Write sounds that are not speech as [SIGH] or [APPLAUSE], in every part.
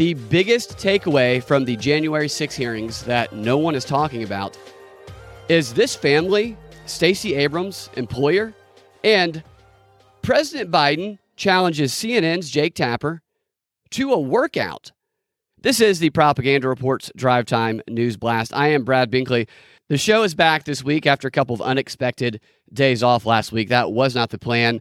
The biggest takeaway from the January 6 hearings that no one is talking about is this family, Stacey Abrams' employer, and President Biden challenges CNN's Jake Tapper to a workout. This is the Propaganda Reports Drive Time News Blast. I am Brad Binkley. The show is back this week after a couple of unexpected days off last week. That was not the plan.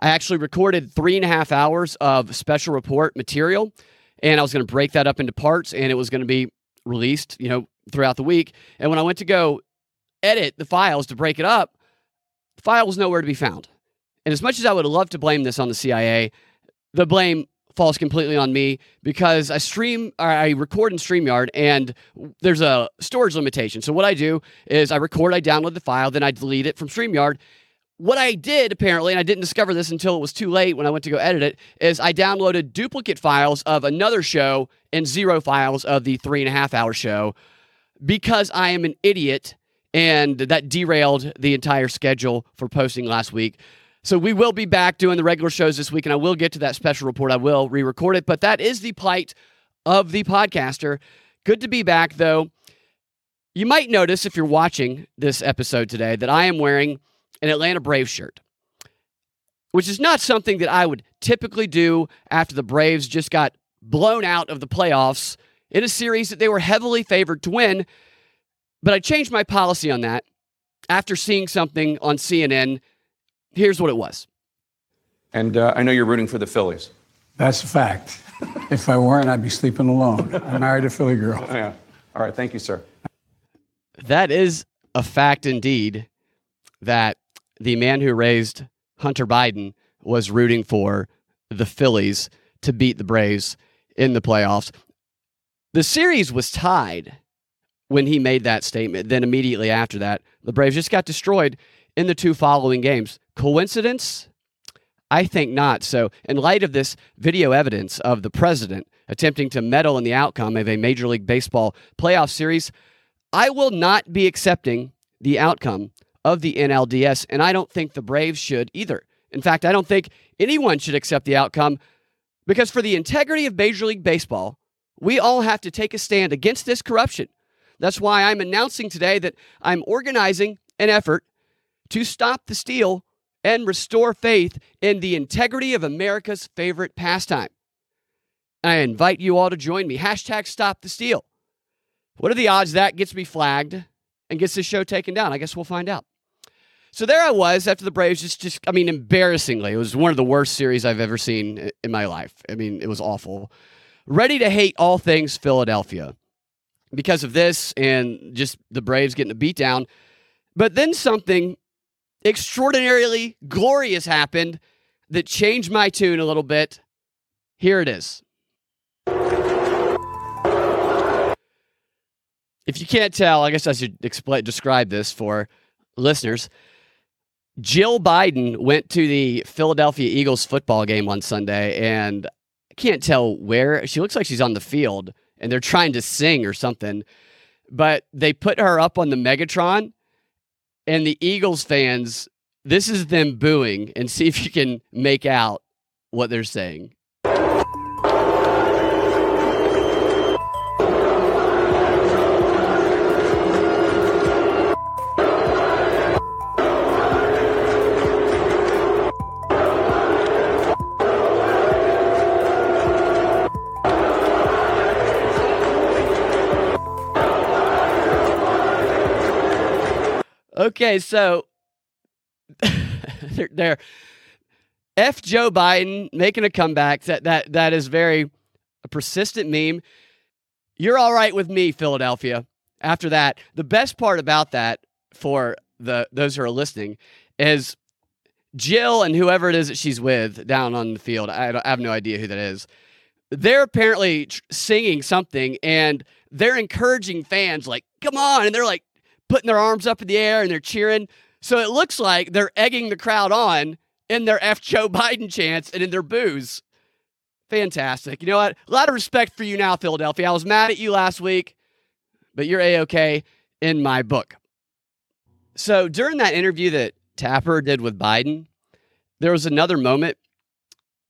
I actually recorded three and a half hours of special report material, and I was going to break that up into parts, and it was going to be released, you know, throughout the week. And when I went to go edit the files to break it up, the file was nowhere to be found. And as much as I would love to blame this on the CIA, the blame falls completely on me because I stream I record in StreamYard and there's a storage limitation. So what I do is I record, I download the file, then I delete it from StreamYard. What I did apparently, and I didn't discover this until it was too late when I went to go edit it, is I downloaded duplicate files of another show and zero files of the three and a half hour show because I am an idiot and that derailed the entire schedule for posting last week. So we will be back doing the regular shows this week, and I will get to that special report. I will re record it, but that is the plight of the podcaster. Good to be back, though. You might notice if you're watching this episode today that I am wearing an Atlanta Braves shirt, which is not something that I would typically do after the Braves just got blown out of the playoffs in a series that they were heavily favored to win. But I changed my policy on that after seeing something on CNN Here's what it was. And uh, I know you're rooting for the Phillies. That's a fact. if I weren't, I'd be sleeping alone. I married a Philly girl. Oh, yeah. All right. Thank you, sir. That is a fact indeed that the man who raised Hunter Biden was rooting for the Phillies to beat the Braves in the playoffs. The series was tied when he made that statement. Then immediately after that, the Braves just got destroyed in the two following games. Coincidence? I think not. So, in light of this video evidence of the president attempting to meddle in the outcome of a Major League Baseball playoff series, I will not be accepting the outcome of the NLDS, and I don't think the Braves should either. In fact, I don't think anyone should accept the outcome because, for the integrity of Major League Baseball, we all have to take a stand against this corruption. That's why I'm announcing today that I'm organizing an effort to stop the steal and restore faith in the integrity of America's favorite pastime. I invite you all to join me. Hashtag stop the steal. What are the odds that gets me flagged and gets this show taken down? I guess we'll find out. So there I was after the Braves, just, just, I mean, embarrassingly. It was one of the worst series I've ever seen in my life. I mean, it was awful. Ready to hate all things Philadelphia because of this and just the Braves getting a beat down. But then something extraordinarily glorious happened that changed my tune a little bit. Here it is. If you can't tell, I guess I should explain, describe this for listeners. Jill Biden went to the Philadelphia Eagles football game on Sunday, and I can't tell where. She looks like she's on the field, and they're trying to sing or something. But they put her up on the Megatron, and the Eagles fans, this is them booing, and see if you can make out what they're saying. Okay, so [LAUGHS] they're, they're F Joe Biden making a comeback. That that that is very a persistent meme. You're all right with me, Philadelphia. After that, the best part about that for the those who are listening is Jill and whoever it is that she's with down on the field. I, I have no idea who that is. They're apparently tr- singing something and they're encouraging fans like, "Come on!" and they're like putting their arms up in the air and they're cheering. So it looks like they're egging the crowd on in their F. Joe [LAUGHS] Biden chants and in their boos. Fantastic. You know what? A lot of respect for you now, Philadelphia. I was mad at you last week, but you're A OK in my book. So during that interview that Tapper did with Biden, there was another moment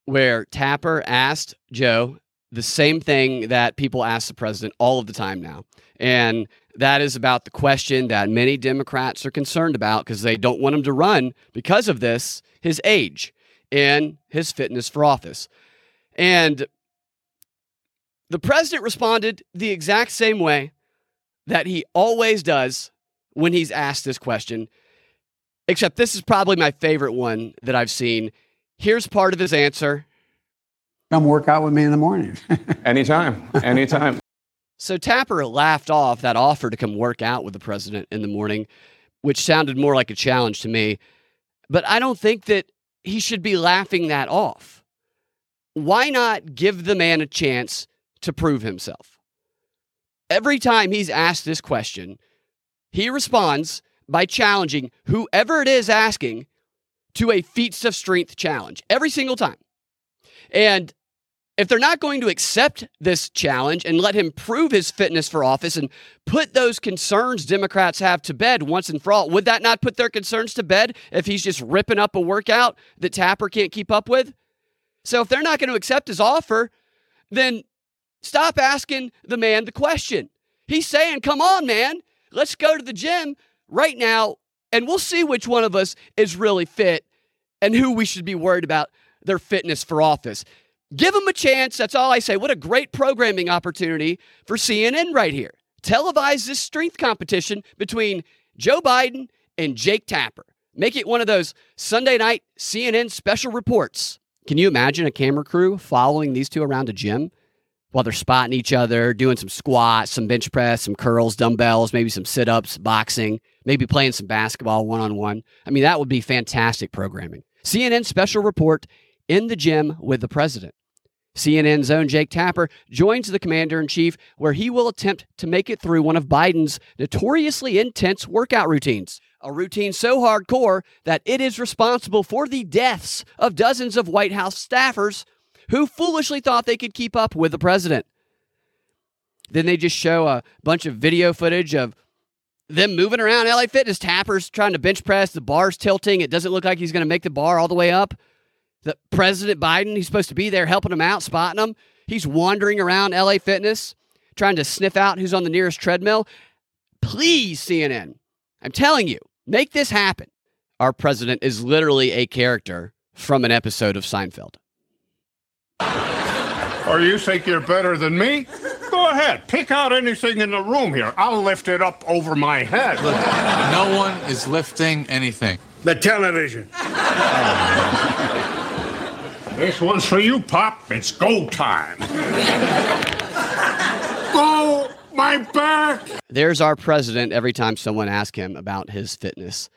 where Tapper asked Joe the same thing that people ask the president all of the time now. And that is about the question that many Democrats are concerned about because they don't want him to run because of this his age and his fitness for office. And the president responded the exact same way that he always does when he's asked this question, except this is probably my favorite one that I've seen. Here's part of his answer. Come work out with me in the morning. [LAUGHS] Anytime, anytime. So Tapper laughed off that offer to come work out with the president in the morning, which sounded more like a challenge to me. But I don't think that he should be laughing that off. Why not give the man a chance to prove himself? Every time he's asked this question, he responds by challenging whoever it is asking to a feats of strength challenge every single time. And if they're not going to accept this challenge and let him prove his fitness for office and put those concerns Democrats have to bed once and for all, would that not put their concerns to bed if he's just ripping up a workout that Tapper can't keep up with? So if they're not going to accept his offer, then stop asking the man the question. He's saying, come on, man, let's go to the gym right now and we'll see which one of us is really fit and who we should be worried about their fitness for office. Give them a chance. That's all I say. What a great programming opportunity for CNN right here. Televise this strength competition between Joe Biden and Jake Tapper. Make it one of those Sunday night CNN special reports. Can you imagine a camera crew following these two around a gym while they're spotting each other, doing some squats, some bench press, some curls, dumbbells, maybe some sit ups, boxing, maybe playing some basketball one on one? I mean, that would be fantastic programming. CNN special report in the gym with the president. CNN's own Jake Tapper joins the commander in chief, where he will attempt to make it through one of Biden's notoriously intense workout routines. A routine so hardcore that it is responsible for the deaths of dozens of White House staffers who foolishly thought they could keep up with the president. Then they just show a bunch of video footage of them moving around LA Fitness Tappers trying to bench press. The bar's tilting. It doesn't look like he's going to make the bar all the way up. The President Biden, he's supposed to be there helping him out, spotting him. He's wandering around LA Fitness trying to sniff out who's on the nearest treadmill. Please, CNN, I'm telling you, make this happen. Our president is literally a character from an episode of Seinfeld. Or you think you're better than me? Go ahead, pick out anything in the room here. I'll lift it up over my head. No one is lifting anything. The television. [LAUGHS] this one's for you, Pop. It's go time. go, my back. There's our president every time someone asks him about his fitness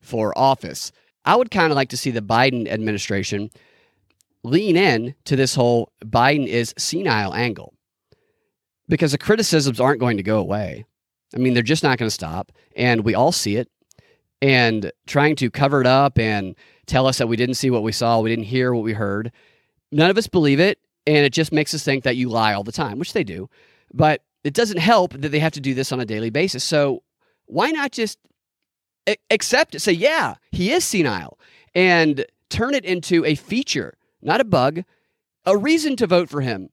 for office. I would kind of like to see the Biden administration lean in to this whole Biden is senile angle because the criticisms aren't going to go away. I mean, they're just not going to stop. And we all see it. And trying to cover it up and tell us that we didn't see what we saw, we didn't hear what we heard, none of us believe it. And it just makes us think that you lie all the time, which they do. But it doesn't help that they have to do this on a daily basis. So why not just accept it? Say, yeah, he is senile and turn it into a feature not a bug, a reason to vote for him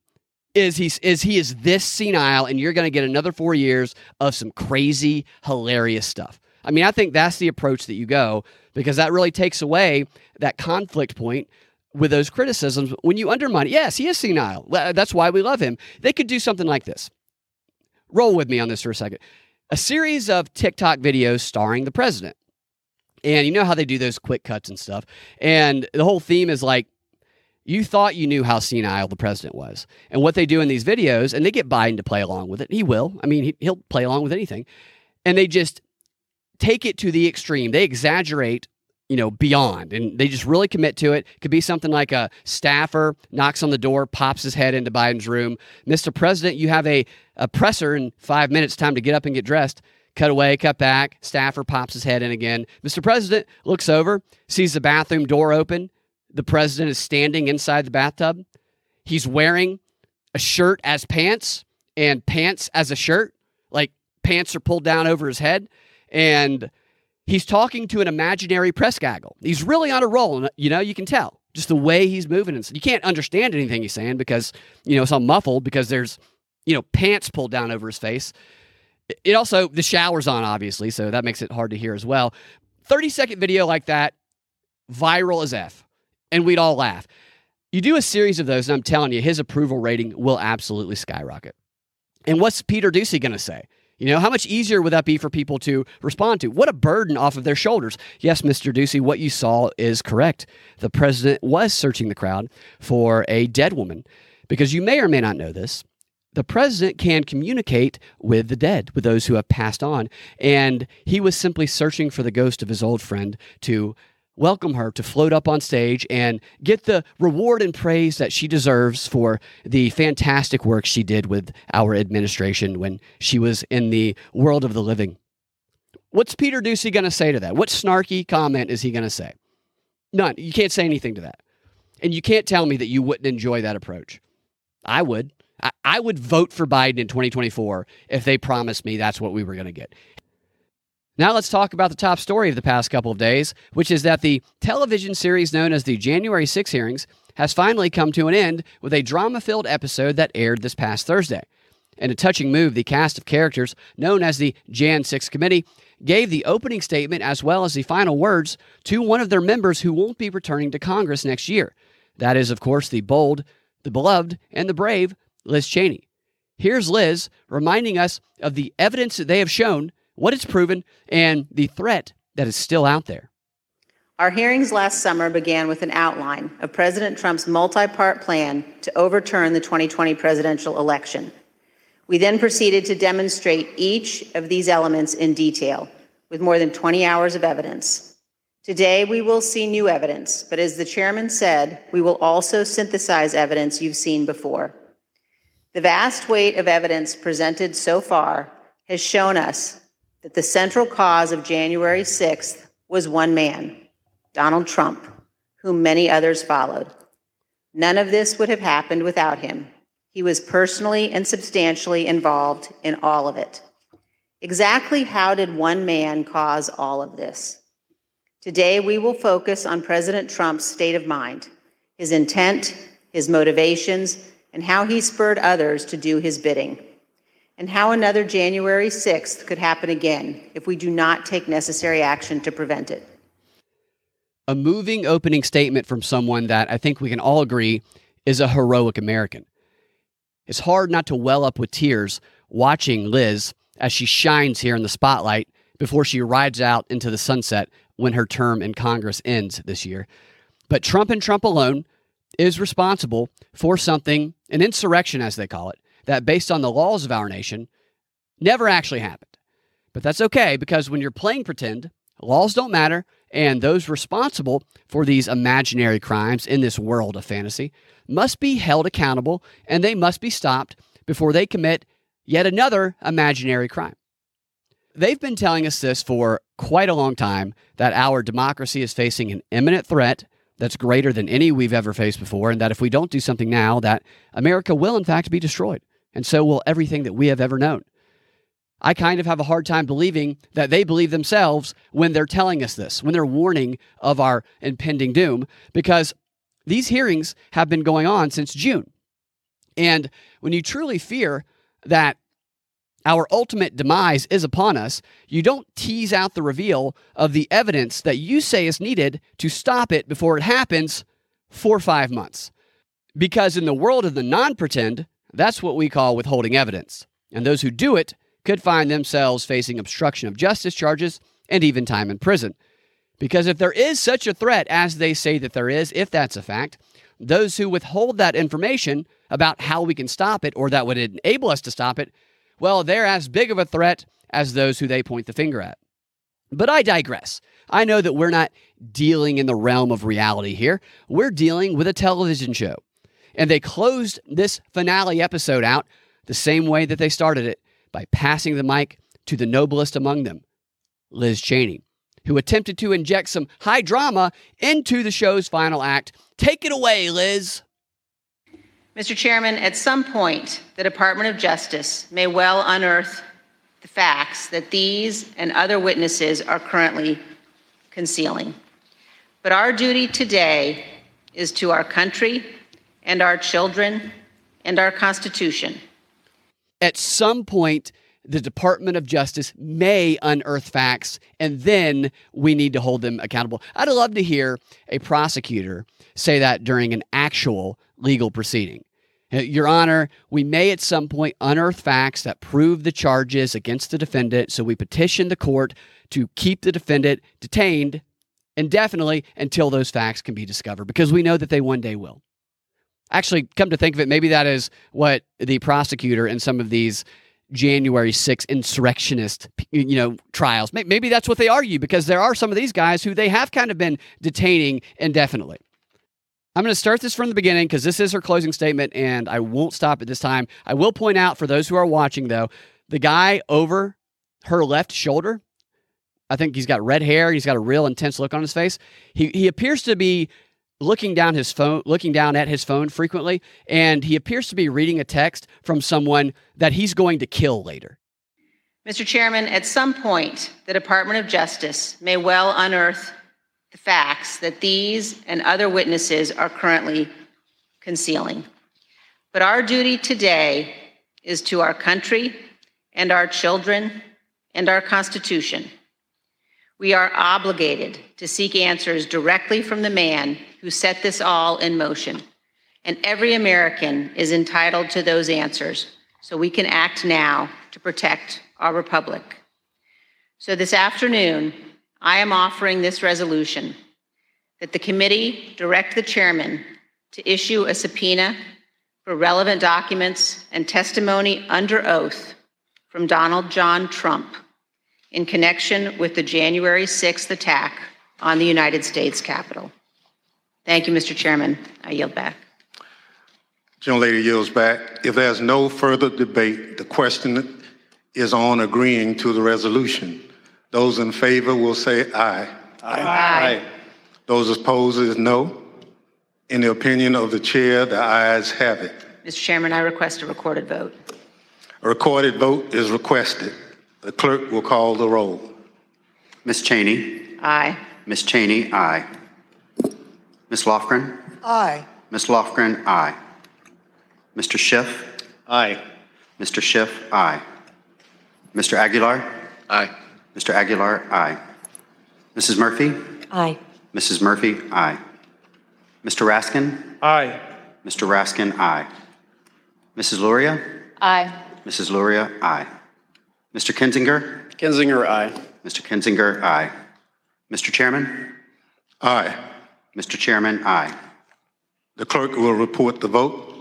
is he is he is this senile and you're going to get another 4 years of some crazy hilarious stuff. I mean, I think that's the approach that you go because that really takes away that conflict point with those criticisms when you undermine it. Yes, he is senile. Uh, that's why we love him. They could do something like this. Roll with me on this for a second. A series of TikTok videos starring the president. And you know how they do those quick cuts and stuff. And the whole theme is like you thought you knew how senile the president was. And what they do in these videos, and they get Biden to play along with it. He will. I mean, he, will play along with anything. And they just take it to the extreme. They exaggerate, you know, beyond. And they just really commit to it. Could be something like a staffer knocks on the door, pops his head into Biden's room. Mr. President, you have a, a presser in five minutes, time to get up and get dressed. Cut away, cut back. Staffer pops his head in again. Mr. President looks over, sees the bathroom door open the president is standing inside the bathtub. He's wearing a shirt as pants and pants as a shirt. Like pants are pulled down over his head. And he's talking to an imaginary press gaggle. He's really on a roll. and You know, you can tell. just the way he's moving. And you can't understand anything he's saying because, you know, it's all muffled because there's, you know, pants pulled down over his face. It also, the shower's on, obviously, so that makes it hard to hear as well. 30 second video like that, viral as F, and we'd all laugh. You do a series of those, and I'm telling you, his approval rating will absolutely skyrocket. And what's Peter Doocy going to say? You know, how much easier would that be for people to respond to? What a burden off of their shoulders. Yes, Mr. Doocy, what you saw is correct. The president was searching the crowd for a dead woman because you may or may not know this. The president can communicate with the dead, with those who have passed on. And he was simply searching for the ghost of his old friend to welcome her to float up on stage and get the reward and praise that she deserves for the fantastic work she did with our administration when she was in the world of the living. What's Peter Doocy going to say to that? What snarky comment is he going to say? None. You can't say anything to that. And you can't tell me that you wouldn't enjoy that approach. I would. I, I would vote for Biden in 2024 if they promised me that's what we were going to get. Now let's talk about the top story of the past couple of days, which is that the television series known as the January 6 hearings has finally come to an end with a drama filled episode that aired this past Thursday. In a touching move, the cast of characters known as the Jan 6 Committee gave the opening statement as well as the final words to one of their members who won't be returning to Congress next year. That is, of course, the bold, the beloved, and the brave Liz Cheney. Here's Liz reminding us of the evidence that they have shown what it's proven, and the threat that is still out there. Our hearings last summer began with an outline of President Trump's multi part plan to overturn the 2020 presidential election. We then proceeded to demonstrate each of these elements in detail with more than 20 hours of evidence. Today, we will see new evidence, but as the chairman said, we will also synthesize evidence you've seen before. The vast weight of evidence presented so far has shown us that the central cause of January 6th was one man, Donald Trump, whom many others followed. None of this would have happened without him. He was personally and substantially involved in all of it. Exactly how did one man cause all of this? Today, we will focus on President Trump's state of mind, his intent, his motivations, and how he spurred others to do his bidding and how another January 6th could happen again if we do not take necessary action to prevent it. A moving opening statement from someone that I think we can all agree is a heroic American. It's hard not to well up with tears watching Liz as she shines here in the spotlight before she rides out into the sunset when her term in Congress ends this year. But Trump and Trump alone is responsible for something, an insurrection as they call it, that, based on the laws of our nation, never actually happened. But that's okay because when you're playing pretend, laws don't matter, and those responsible for these imaginary crimes in this world of fantasy must be held accountable and they must be stopped before they commit yet another imaginary crime. They've been telling us this for quite a long time that our democracy is facing an imminent threat that's greater than any we've ever faced before, and that if we don't do something now, that America will in fact be destroyed and so will everything that we have ever known. I kind of have a hard time believing that they believe themselves when they're telling us this, when they're warning of our impending doom, because these hearings have been going on since June. And when you truly fear that our ultimate demise is upon us, you don't tease out the reveal of the evidence that you say is needed to stop it before it happens for five months. Because in the world of the non pretend, that's what we call withholding evidence. And those who do it could find themselves facing obstruction of justice charges and even time in prison. Because if there is such a threat as they say that there is, if that's a fact, those who withhold that information about how we can stop it or that would enable us to stop it, well, they're as big of a threat as those who they point the finger at. But I digress. I know that we're not dealing in the realm of reality here. We're dealing with a television show. And they closed this finale episode out the same way that they started it by passing the mic to the noblest among them, Liz Cheney, who attempted to inject some high drama into the show's final act. Take it away, Liz. Mr. Chairman, at some point, the Department of Justice may well unearth the facts that these and other witnesses are currently concealing. But our duty today is to our country and our children and our Constitution. At some point, the Department of Justice may unearth facts, and then we need to hold them accountable. I'd love to hear a prosecutor say that during an actual legal proceeding. Uh, Your Honor, we may at some point unearth facts that prove the charges against the defendant, so we petition the court to keep the defendant detained indefinitely until those facts can be discovered, because we know that they one day will. Actually, come to think of it, maybe that is what the prosecutor in some of these January 6 insurrectionist, you know, trials. Maybe that's what they argue because there are some of these guys who they have kind of been detaining indefinitely. I'm going to start this from the beginning because this is her closing statement and I won't stop at this time. I will point out for those who are watching though, the guy over her left shoulder, I think he's got red hair, he's got a real intense look on his face. He he appears to be looking down his phone, looking down at his phone frequently, and he appears to be reading a text from someone that he's going to kill later. Mr. Chairman, at some point, the Department of Justice may well unearth the facts that these and other witnesses are currently concealing. But our duty today is to our country and our children and our Constitution. We are obligated to seek answers directly from the man who set this all in motion. And every American is entitled to those answers, so we can act now to protect our republic. So this afternoon, I am offering this resolution that the committee direct the chairman to issue a subpoena for relevant documents and testimony under oath from Donald John Trump in connection with the January 6th attack on the United States Capitol. Thank you, Mr. Chairman. I yield back. Gentlelady yields back. If there's no further debate, the question is on agreeing to the resolution. Those in favor will say aye. Aye. Those opposed is no. In the opinion of the chair, the ayes have it. Mr. Chairman, I request a recorded vote. A recorded vote is requested. The clerk will call the roll. Ms. Cheney. Aye. Ms. Cheney, aye. Ms. Lofgren. Aye. Ms. Lofgren, aye. Mr. Schiff. Aye. Mr. Schiff, aye. Mr. Aguilar. Aye. Mr. Aguilar, aye. Mrs. Murphy. Aye. Mrs. Murphy, aye. Mr. Raskin. Aye. Mr. Raskin, aye. Mrs. Luria. Aye. Mrs. Luria, aye. Mr. Kinzinger. Kinzinger, aye. Mr. Kinzinger, aye. Mr. Chairman. Aye. Mr. Chairman, aye. The clerk will report the vote.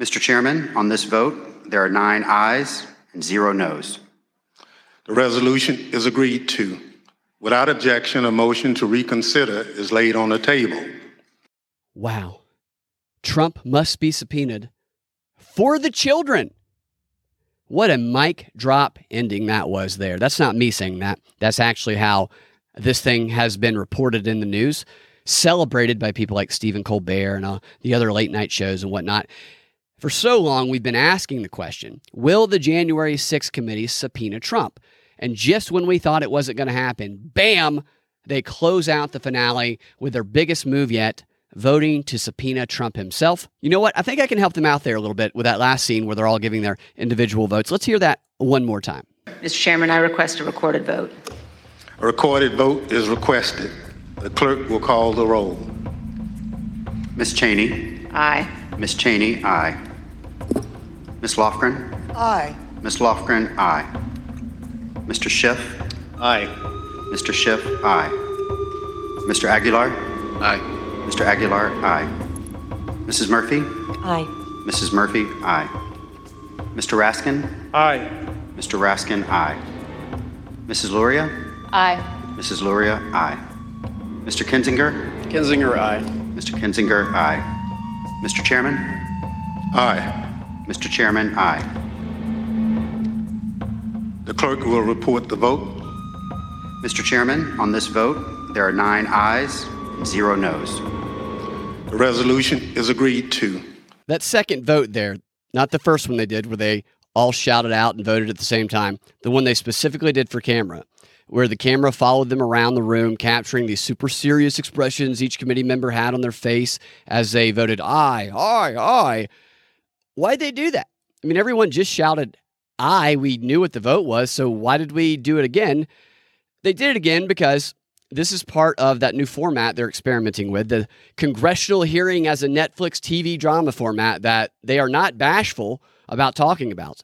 Mr. Chairman, on this vote, there are nine ayes and zero noes. The resolution is agreed to. Without objection, a motion to reconsider is laid on the table. Wow. Trump must be subpoenaed for the children. What a mic drop ending that was there. That's not me saying that. That's actually how this thing has been reported in the news, celebrated by people like Stephen Colbert and uh, the other late night shows and whatnot. For so long, we've been asking the question Will the January 6th committee subpoena Trump? And just when we thought it wasn't going to happen, bam, they close out the finale with their biggest move yet voting to subpoena Trump himself. You know what? I think I can help them out there a little bit with that last scene where they're all giving their individual votes. Let's hear that one more time. Mr. Chairman, I request a recorded vote. A recorded vote is requested. The clerk will call the roll. Ms. Cheney. Aye. Ms. Cheney, aye. Ms. Lofgren. Aye. Ms. Lofgren, aye. Mr. Schiff. Aye. Mr. Schiff, aye. Mr. Aguilar. Aye. Mr. Aguilar, aye. Mrs. Murphy. Aye. Mrs. Murphy, aye. Mr. Raskin. Aye. Mr. Raskin, aye. Mrs. Luria. Aye. Mrs. Luria, aye. Mr. Kinzinger. Kinzinger, aye. Mr. Kinzinger, aye. Mr. Chairman. Aye. Mr. Chairman, aye. The clerk will report the vote. Mr. Chairman, on this vote, there are nine ayes and zero noes. The resolution is agreed to. That second vote there, not the first one they did where they all shouted out and voted at the same time, the one they specifically did for camera, where the camera followed them around the room, capturing the super serious expressions each committee member had on their face as they voted aye, aye, aye. Why'd they do that? I mean, everyone just shouted aye. We knew what the vote was, so why did we do it again? They did it again because this is part of that new format they're experimenting with the congressional hearing as a Netflix TV drama format that they are not bashful about talking about.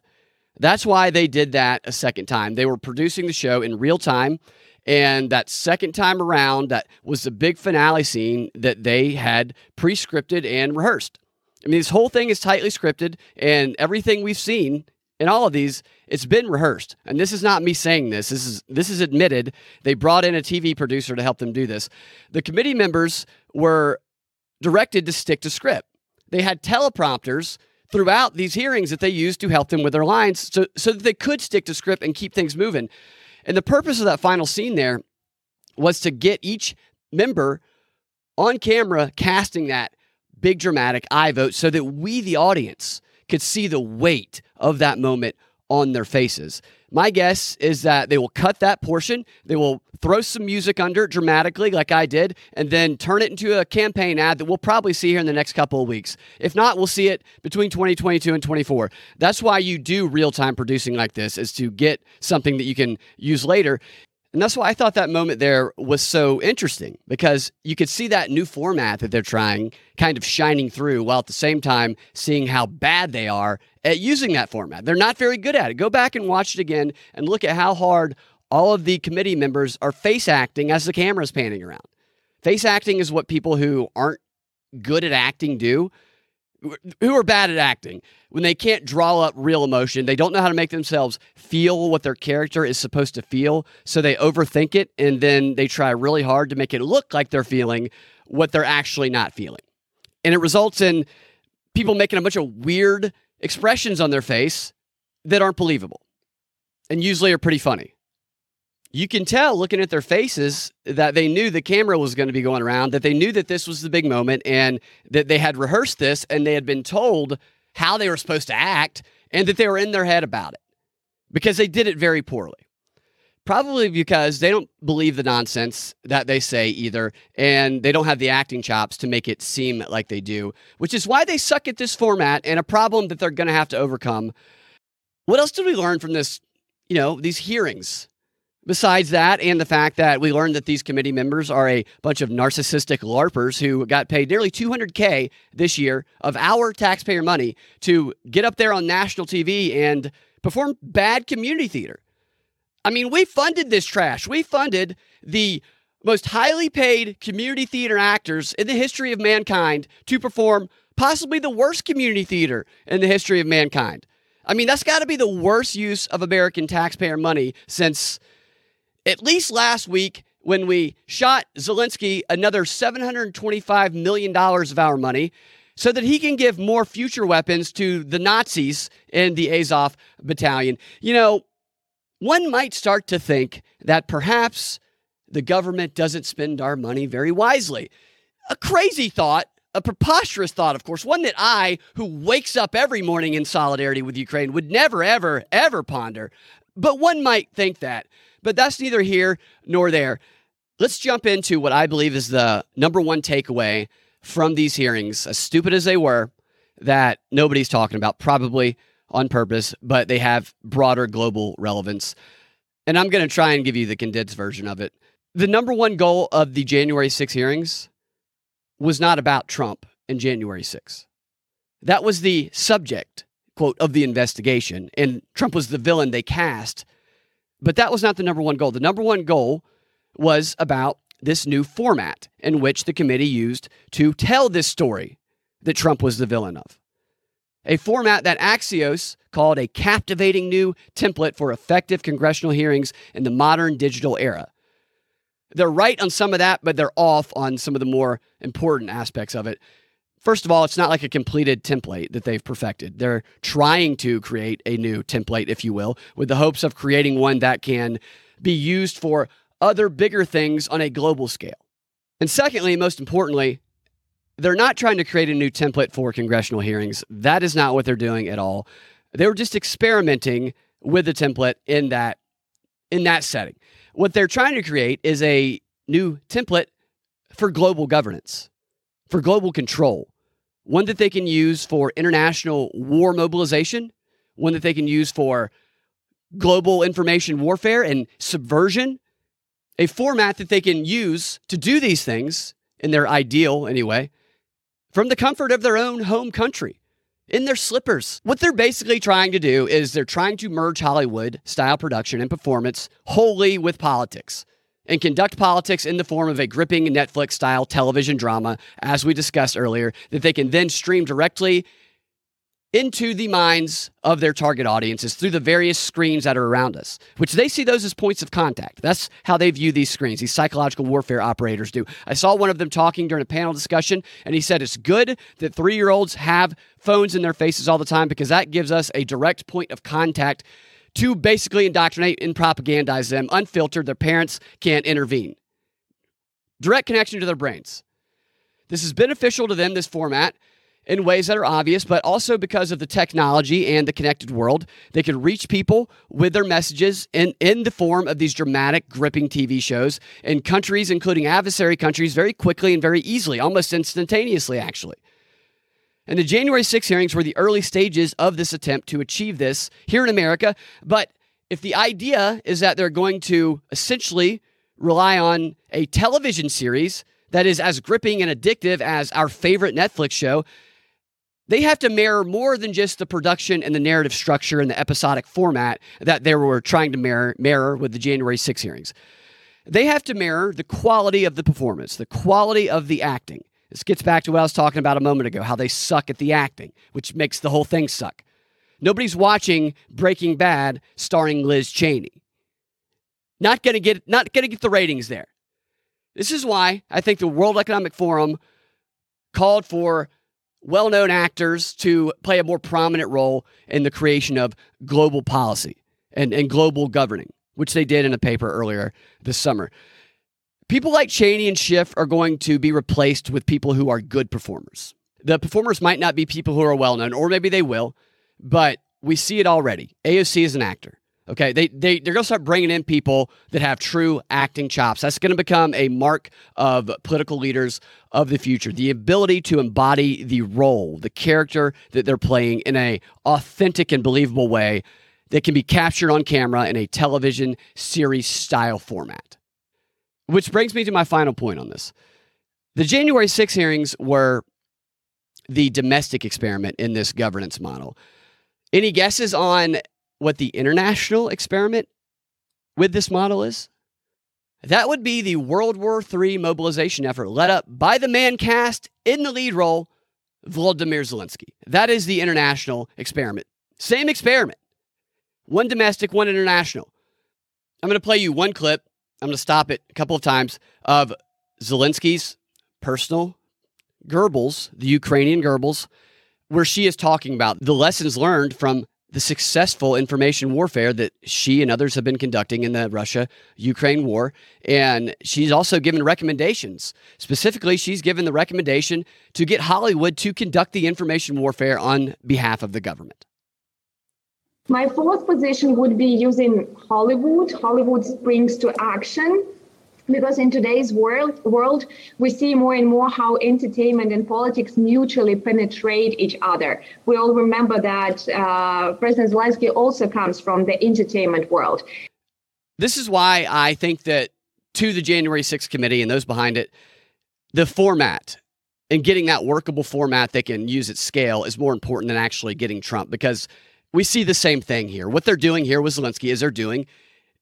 That's why they did that a second time. They were producing the show in real time. And that second time around, that was the big finale scene that they had pre scripted and rehearsed. I mean, this whole thing is tightly scripted, and everything we've seen in all of these, it's been rehearsed. And this is not me saying this. This is this is admitted. They brought in a TV producer to help them do this. The committee members were directed to stick to script. They had teleprompters throughout these hearings that they used to help them with their lines so, so that they could stick to script and keep things moving. And the purpose of that final scene there was to get each member on camera casting that big dramatic aye vote so that we, the audience, could see the weight of that moment on their faces. My guess is that they will cut that portion, they will throw some music under it dramatically, like I did, and then turn it into a campaign ad that we'll probably see here in the next couple of weeks. If not, we'll see it between 2022 and 24. That's why you do real time producing like this, is to get something that you can use later. And that's why I thought that moment there was so interesting because you could see that new format that they're trying kind of shining through while at the same time seeing how bad they are at using that format. They're not very good at it. Go back and watch it again and look at how hard all of the committee members are face acting as the camera's panning around. Face acting is what people who aren't good at acting do who are bad at acting when they can't draw up real emotion they don't know how to make themselves feel what their character is supposed to feel so they overthink it and then they try really hard to make it look like they're feeling what they're actually not feeling. And it results in people making a bunch of weird expressions on their face that aren't believable and usually are pretty funny you can tell looking at their faces that they knew the camera was going to be going around, that they knew that this was the big moment, and that they had rehearsed this and they had been told how they were supposed to act, and that they were in their head about it because they did it very poorly. Probably because they don't believe the nonsense that they say either, and they don't have the acting chops to make it seem like they do, which is why they suck at this format and a problem that they're going to have to overcome. What else did we learn from this, you know, these hearings? Besides that, and the fact that we learned that these committee members are a bunch of narcissistic LARPers who got paid nearly 200K this year of our taxpayer money to get up there on national TV and perform bad community theater. I mean, we funded this trash. We funded the most highly paid community theater actors in the history of mankind to perform possibly the worst community theater in the history of mankind. I mean, that's got to be the worst use of American taxpayer money since at least last week when we shot Zelensky another $725 million of our money so that he can give more future weapons to the Nazis in the Azov battalion. You know, one might start to think that perhaps the government doesn't spend our money very wisely. A crazy thought, a preposterous thought, of course, one that I, who wakes up every morning in solidarity with Ukraine, would never, ever, ever ponder. But one might think that. But that's neither here nor there. Let's jump into what I believe is the number one takeaway from these hearings, as stupid as they were, that nobody's talking about, probably on purpose, but they have broader global relevance. And I'm going to try and give you the condensed version of it. The number one goal of the January 6 hearings was not about Trump and January 6. That was the subject, quote, of the investigation. And Trump was the villain they cast but that was not the number one goal. The number one goal was about this new format in which the committee used to tell this story that Trump was the villain of. A format that Axios called a captivating new template for effective congressional hearings in the modern digital era. They're right on some of that, but they're off on some of the more important aspects of it. First of all, it's not like a completed template that they've perfected. They're trying to create a new template, if you will, with the hopes of creating one that can be used for other bigger things on a global scale. And secondly, most importantly, they're not trying to create a new template for congressional hearings. That is not what they're doing at all. They were just experimenting with the template in that in that setting. what they're trying to create is a new template for global governance, for global control, one that they can use for international war mobilization, one that they can use for global information warfare and subversion, a format that they can use to do these things in their ideal, anyway, from the comfort of their own home country in their slippers. What they're basically trying to do is they're trying to merge Hollywood style production and performance wholly with politics and conduct politics in the form of a gripping Netflix style television drama, as we discussed earlier, that they can then stream directly into the minds of their target audiences through the various screens that are around us, which they see those as points of contact. That's how they view these screens, these psychological warfare operators do. I saw one of them talking during a panel discussion, and he said it's good that three year olds have phones in their faces all the time because that gives us a direct point of contact to basically indoctrinate and propagandize them unfiltered. Their parents can't intervene. Direct connection to their brains. This is beneficial to them, this format in ways that are obvious, but also because of the technology and the connected world, they can reach people with their messages in, in the form of these dramatic, gripping TV shows in countries, including adversary countries, very quickly and very easily, almost instantaneously, actually. And the January 6 hearings were the early stages of this attempt to achieve this here in America. But if the idea is that they're going to essentially rely on a television series that is as gripping and addictive as our favorite Netflix show, they have to mirror more than just the production and the narrative structure and the episodic format that they were trying to mirror, mirror with the January 6 hearings. They have to mirror the quality of the performance, the quality of the acting. This gets back to what I was talking about a moment ago, how they suck at the acting, which makes the whole thing suck. Nobody's watching Breaking Bad starring Liz Cheney. Not gonna get not gonna get the ratings there. This is why I think the World Economic Forum called for well known actors to play a more prominent role in the creation of global policy and, and global governing, which they did in a paper earlier this summer. People like Cheney and Schiff are going to be replaced with people who are good performers. The performers might not be people who are well known, or maybe they will, but we see it already. AOC is an actor. Okay, they they they're gonna start bringing in people that have true acting chops. That's gonna become a mark of political leaders of the future. The ability to embody the role, the character that they're playing in a authentic and believable way that can be captured on camera in a television series style format. Which brings me to my final point on this. The January 6 hearings were the domestic experiment in this governance model. Any guesses on what the international experiment with this model is? That would be the World War III mobilization effort led up by the man cast in the lead role, Volodymyr Zelensky. That is the international experiment. Same experiment. One domestic, one international. I'm going to play you one clip. I'm going to stop it a couple of times of Zelensky's personal Goebbels, the Ukrainian Goebbels, where she is talking about the lessons learned from the successful information warfare that she and others have been conducting in the Russia Ukraine war. And she's also given recommendations. Specifically, she's given the recommendation to get Hollywood to conduct the information warfare on behalf of the government. My fourth position would be using Hollywood. Hollywood springs to action because in today's world world we see more and more how entertainment and politics mutually penetrate each other we all remember that uh, president zelensky also comes from the entertainment world this is why i think that to the january 6th committee and those behind it the format and getting that workable format they can use at scale is more important than actually getting trump because we see the same thing here what they're doing here with zelensky is they're doing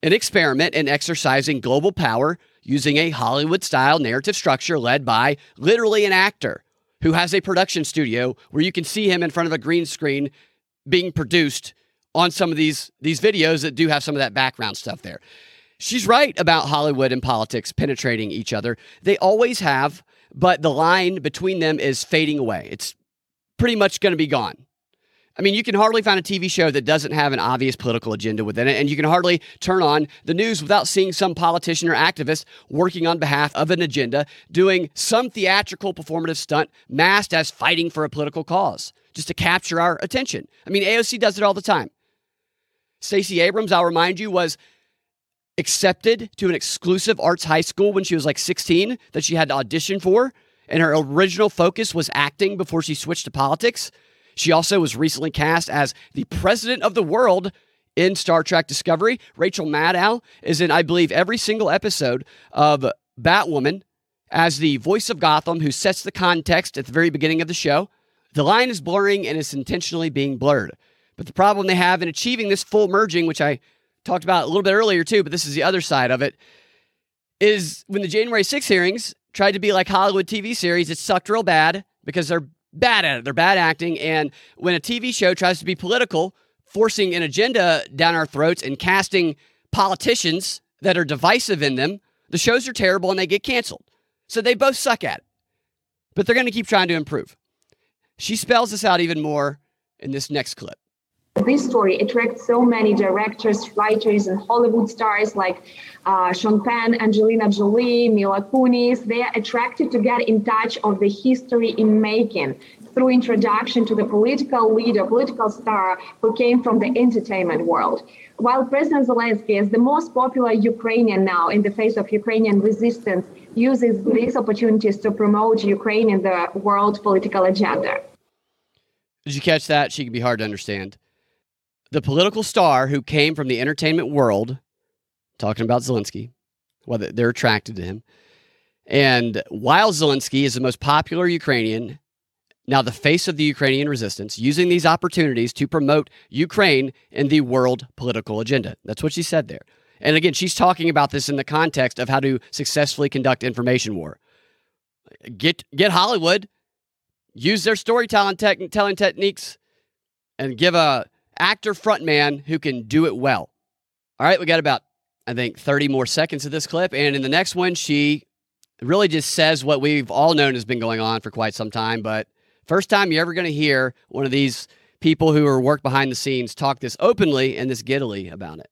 an experiment in exercising global power using a Hollywood style narrative structure led by literally an actor who has a production studio where you can see him in front of a green screen being produced on some of these these videos that do have some of that background stuff there. She's right about Hollywood and politics penetrating each other. They always have, but the line between them is fading away. It's pretty much going to be gone. I mean, you can hardly find a TV show that doesn't have an obvious political agenda within it, and you can hardly turn on the news without seeing some politician or activist working on behalf of an agenda, doing some theatrical performative stunt masked as fighting for a political cause, just to capture our attention. I mean, AOC does it all the time. Stacey Abrams, I'll remind you, was accepted to an exclusive arts high school when she was like 16 that she had to audition for, and her original focus was acting before she switched to politics. She also was recently cast as the president of the world in Star Trek Discovery. Rachel Maddow is in, I believe, every single episode of Batwoman as the voice of Gotham who sets the context at the very beginning of the show. The line is blurring and it's intentionally being blurred. But the problem they have in achieving this full merging, which I talked about a little bit earlier too, but this is the other side of it, is when the January 6 hearings tried to be like Hollywood TV series, it sucked real bad because they're bad at it. They're bad acting. And when a TV show tries to be political, forcing an agenda down our throats and casting politicians that are divisive in them, the shows are terrible and they get canceled. So they both suck at it. But they're going to keep trying to improve. She spells this out even more in this next clip. This story attracts so many directors, writers, and Hollywood stars like uh, Sean Penn, Angelina Jolie, Mila Kunis. They are attracted to get in touch of the history in making through introduction to the political leader, political star who came from the entertainment world. While President Zelensky is the most popular Ukrainian now in the face of Ukrainian resistance, uses these opportunities to promote Ukraine in the world political agenda. Did you catch that? She can be hard to understand. The political star who came from the entertainment world, talking about Zelensky, whether they're attracted to him. And while Zelensky is the most popular Ukrainian, now the face of the Ukrainian resistance, using these opportunities to promote Ukraine in the world political agenda. That's what she said there. And again, she's talking about this in the context of how to successfully conduct information war. Get get Hollywood use their storytelling te- telling techniques and give a actor frontman who can do it well. All right, we got about I think 30 more seconds of this clip and in the next one she really just says what we've all known has been going on for quite some time, but first time you're ever going to hear one of these people who are work behind the scenes talk this openly and this giddily about it.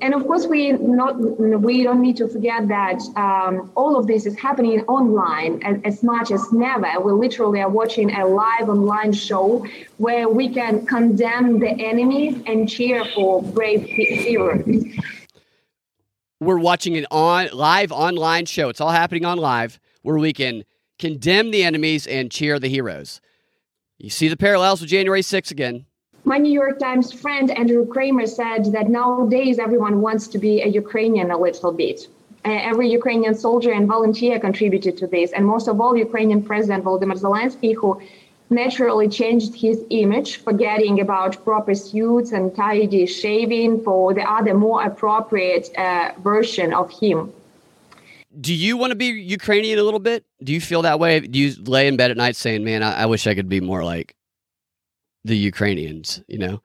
And of course, we not we don't need to forget that um, all of this is happening online as, as, much as never. We literally are watching a live online show where we can condemn the enemies and cheer for brave heroes. We're watching an on live online show. It's all happening on live where we can condemn the enemies and cheer the heroes. You see the parallels with January 6th again. My New York Times friend Andrew Kramer said that nowadays everyone wants to be a Ukrainian a little bit. Every Ukrainian soldier and volunteer contributed to this, and most of all, Ukrainian President Volodymyr Zelensky, who naturally changed his image, forgetting about proper suits and tidy shaving for the other more appropriate uh, version of him. Do you want to be Ukrainian a little bit? Do you feel that way? Do you lay in bed at night saying, "Man, I, I wish I could be more like the Ukrainians, you know?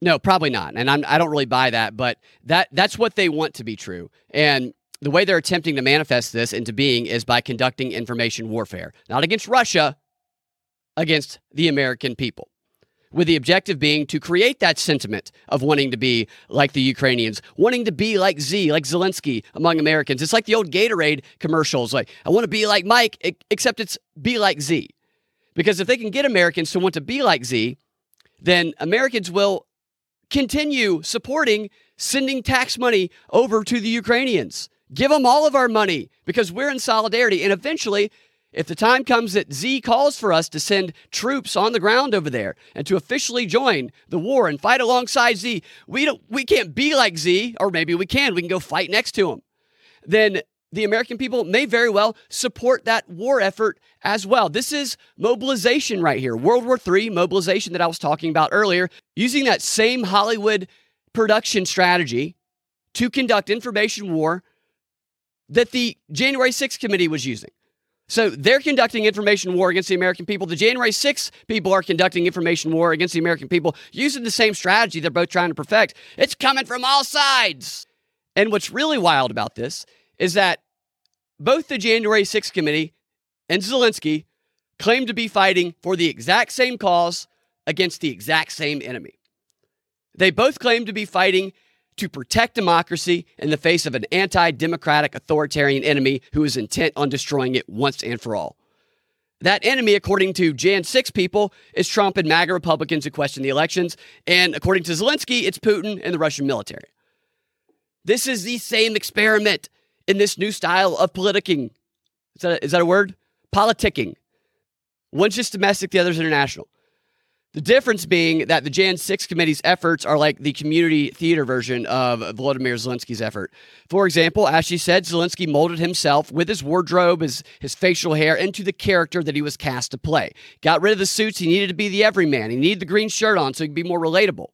No, probably not. And I'm, I don't really buy that, but that that's what they want to be true. And the way they're attempting to manifest this into being is by conducting information warfare, not against Russia, against the American people. With the objective being to create that sentiment of wanting to be like the Ukrainians, wanting to be like Z, like Zelensky among Americans. It's like the old Gatorade commercials, like, I want to be like Mike, except it's be like Z. Because if they can get Americans to want to be like Z, then Americans will continue supporting sending tax money over to the Ukrainians. Give them all of our money because we're in solidarity. And eventually, if the time comes that Z calls for us to send troops on the ground over there and to officially join the war and fight alongside Z, we don't we can't be like Z, or maybe we can. We can go fight next to him. Then the American people may very well support that war effort as well. This is mobilization right here. World War III mobilization that I was talking about earlier, using that same Hollywood production strategy to conduct information war that the January 6th committee was using. So they're conducting information war against the American people. The January 6th people are conducting information war against the American people using the same strategy they're both trying to perfect. It's coming from all sides. And what's really wild about this is that both the January 6th committee and Zelensky claim to be fighting for the exact same cause against the exact same enemy. They both claim to be fighting to protect democracy in the face of an anti democratic authoritarian enemy who is intent on destroying it once and for all. That enemy, according to Jan 6 people, is Trump and MAGA Republicans who question the elections. And according to Zelensky, it's Putin and the Russian military. This is the same experiment in this new style of politicking. Is that a, is that a word? Politicking. One's just domestic, the other's international. The difference being that the Jan 6 committee's efforts are like the community theater version of Volodymyr Zelensky's effort. For example, as she said, Zelensky molded himself with his wardrobe, his, his facial hair into the character that he was cast to play. Got rid of the suits. He needed to be the everyman. He needed the green shirt on so he could be more relatable.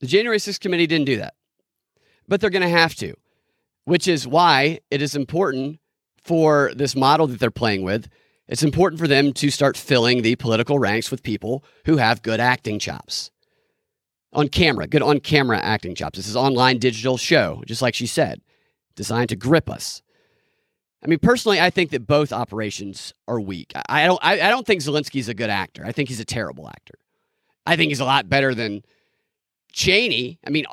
The January 6th committee didn't do that, but they're going to have to, which is why it is important for this model that they're playing with it's important for them to start filling the political ranks with people who have good acting chops. On camera, good on camera acting chops. This is online digital show, just like she said, designed to grip us. I mean, personally, I think that both operations are weak. I don't. I, I don't think Zelensky's a good actor. I think he's a terrible actor. I think he's a lot better than Cheney. I mean,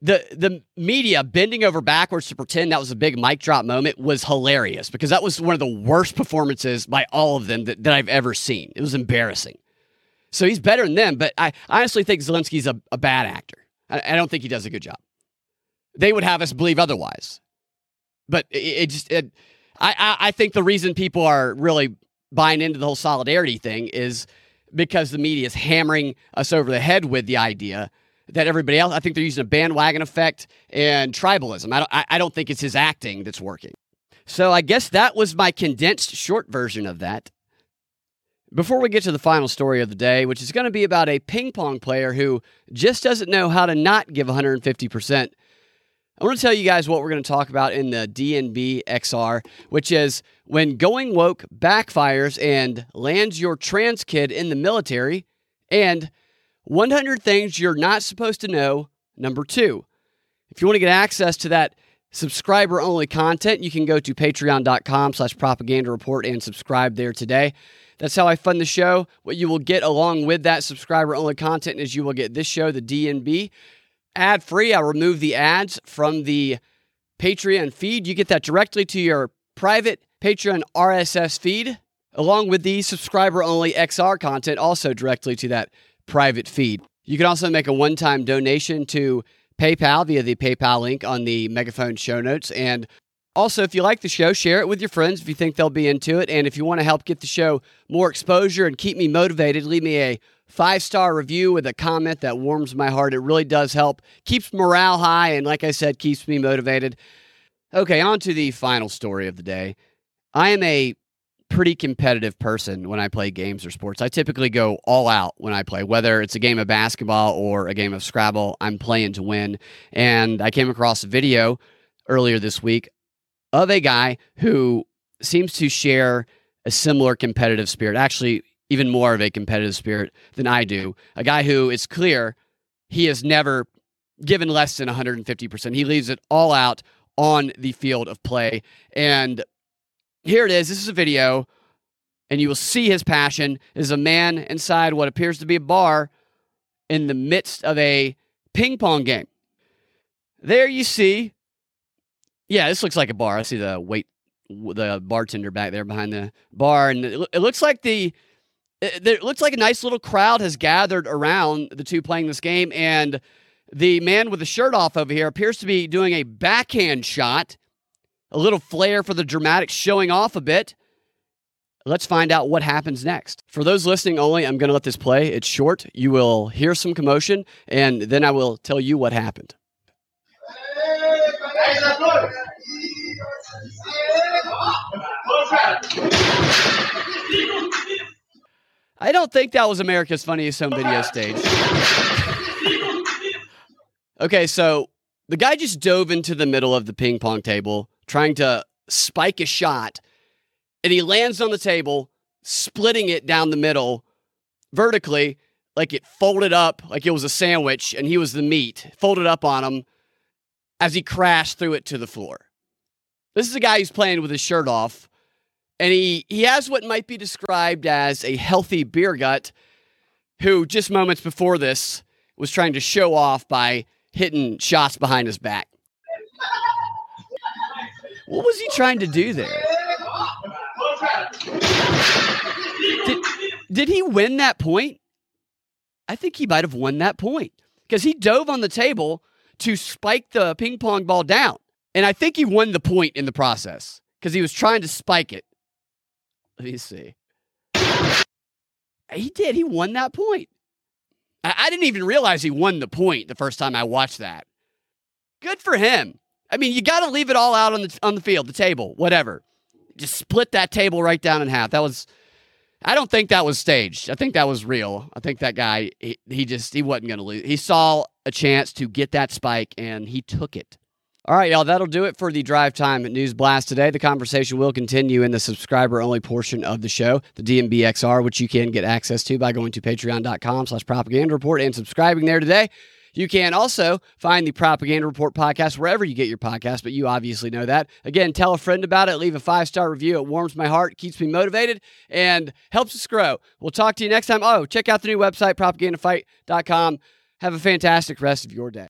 the the media bending over backwards to pretend that was a big mic drop moment was hilarious because that was one of the worst performances by all of them that, that I've ever seen. It was embarrassing. So he's better than them, but I honestly think Zelensky's a, a bad actor. I, I, don't think he does a good job. They would have us believe otherwise. But it, it just it, I, I I think the reason people are really buying into the whole solidarity thing is because the media is hammering us over the head with the idea that everybody else. I think they're using a bandwagon effect and tribalism. I don't, I, I don't think it's his acting that's working. So I guess that was my condensed short version of that. Before we get to the final story of the day, which is going to be about a ping pong player who just doesn't know how to not give 150%, I want to tell you guys what we're going to talk about in the DNB XR, which is when going woke backfires and lands your trans kid in the military, and 100 things you're not supposed to know. Number two, if you want to get access to that subscriber only content, you can go to patreon.com slash propaganda report and subscribe there today. That's how I fund the show. What you will get along with that subscriber only content is you will get this show, the DNB, ad free. I'll remove the ads from the Patreon feed. You get that directly to your private Patreon RSS feed, along with the subscriber only XR content, also directly to that private feed. You can also make a one time donation to PayPal via the PayPal link on the Megaphone show notes. And also, if you like the show, share it with your friends if you think they'll be into it. And if you want to help get the show more exposure and keep me motivated, leave me a five star review with a comment that warms my heart. It really does help, keeps morale high, and like I said, keeps me motivated. Okay, on to the final story of the day. I am a pretty competitive person when I play games or sports. I typically go all out when I play, whether it's a game of basketball or a game of Scrabble, I'm playing to win. And I came across a video earlier this week of a guy who seems to share a similar competitive spirit, actually, even more of a competitive spirit than I do. A guy who is clear he has never given less than 150%. He leaves it all out on the field of play. And here it is. This is a video, and you will see his passion is a man inside what appears to be a bar in the midst of a ping pong game. There you see, yeah, this looks like a bar. I see the wait, the bartender back there behind the bar, and it, looks like the it looks like a nice little crowd has gathered around the two playing this game, and the man with the shirt off over here appears to be doing a backhand shot a little flair for the dramatics showing off a bit. Let's find out what happens next. For those listening only, I'm going to let this play. It's short. You will hear some commotion, and then I will tell you what happened. I don't think that was America's Funniest Home Video stage. okay, so the guy just dove into the middle of the ping pong table trying to spike a shot, and he lands on the table, splitting it down the middle vertically, like it folded up, like it was a sandwich, and he was the meat, folded up on him as he crashed through it to the floor. This is a guy who's playing with his shirt off, and he, he has what might be described as a healthy beer gut, who just moments before this was trying to show off by hitting shots behind his back. What was he trying to do there? Did, did he win that point? I think he might have won that point because he dove on the table to spike the ping pong ball down. And I think he won the point in the process because he was trying to spike it. Let me see. He did. He won that point. I, I didn't even realize he won the point the first time I watched that. Good for him. I mean, you got to leave it all out on the on the field, the table, whatever. Just split that table right down in half. That was I don't think that was staged. I think that was real. I think that guy he, he just he wasn't going to lose. He saw a chance to get that spike and he took it. All right, y'all, that'll do it for the Drive Time News Blast today. The conversation will continue in the subscriber only portion of the show, the DNB XR, which you can get access to by going to patreon.com slash propaganda report and subscribing there today. You can also find the Propaganda Report podcast wherever you get your podcast, but you obviously know that. Again, tell a friend about it, leave a five star review. It warms my heart, keeps me motivated, and helps us grow. We'll talk to you next time. Oh, check out the new website, propagandafight.com. Have a fantastic rest of your day.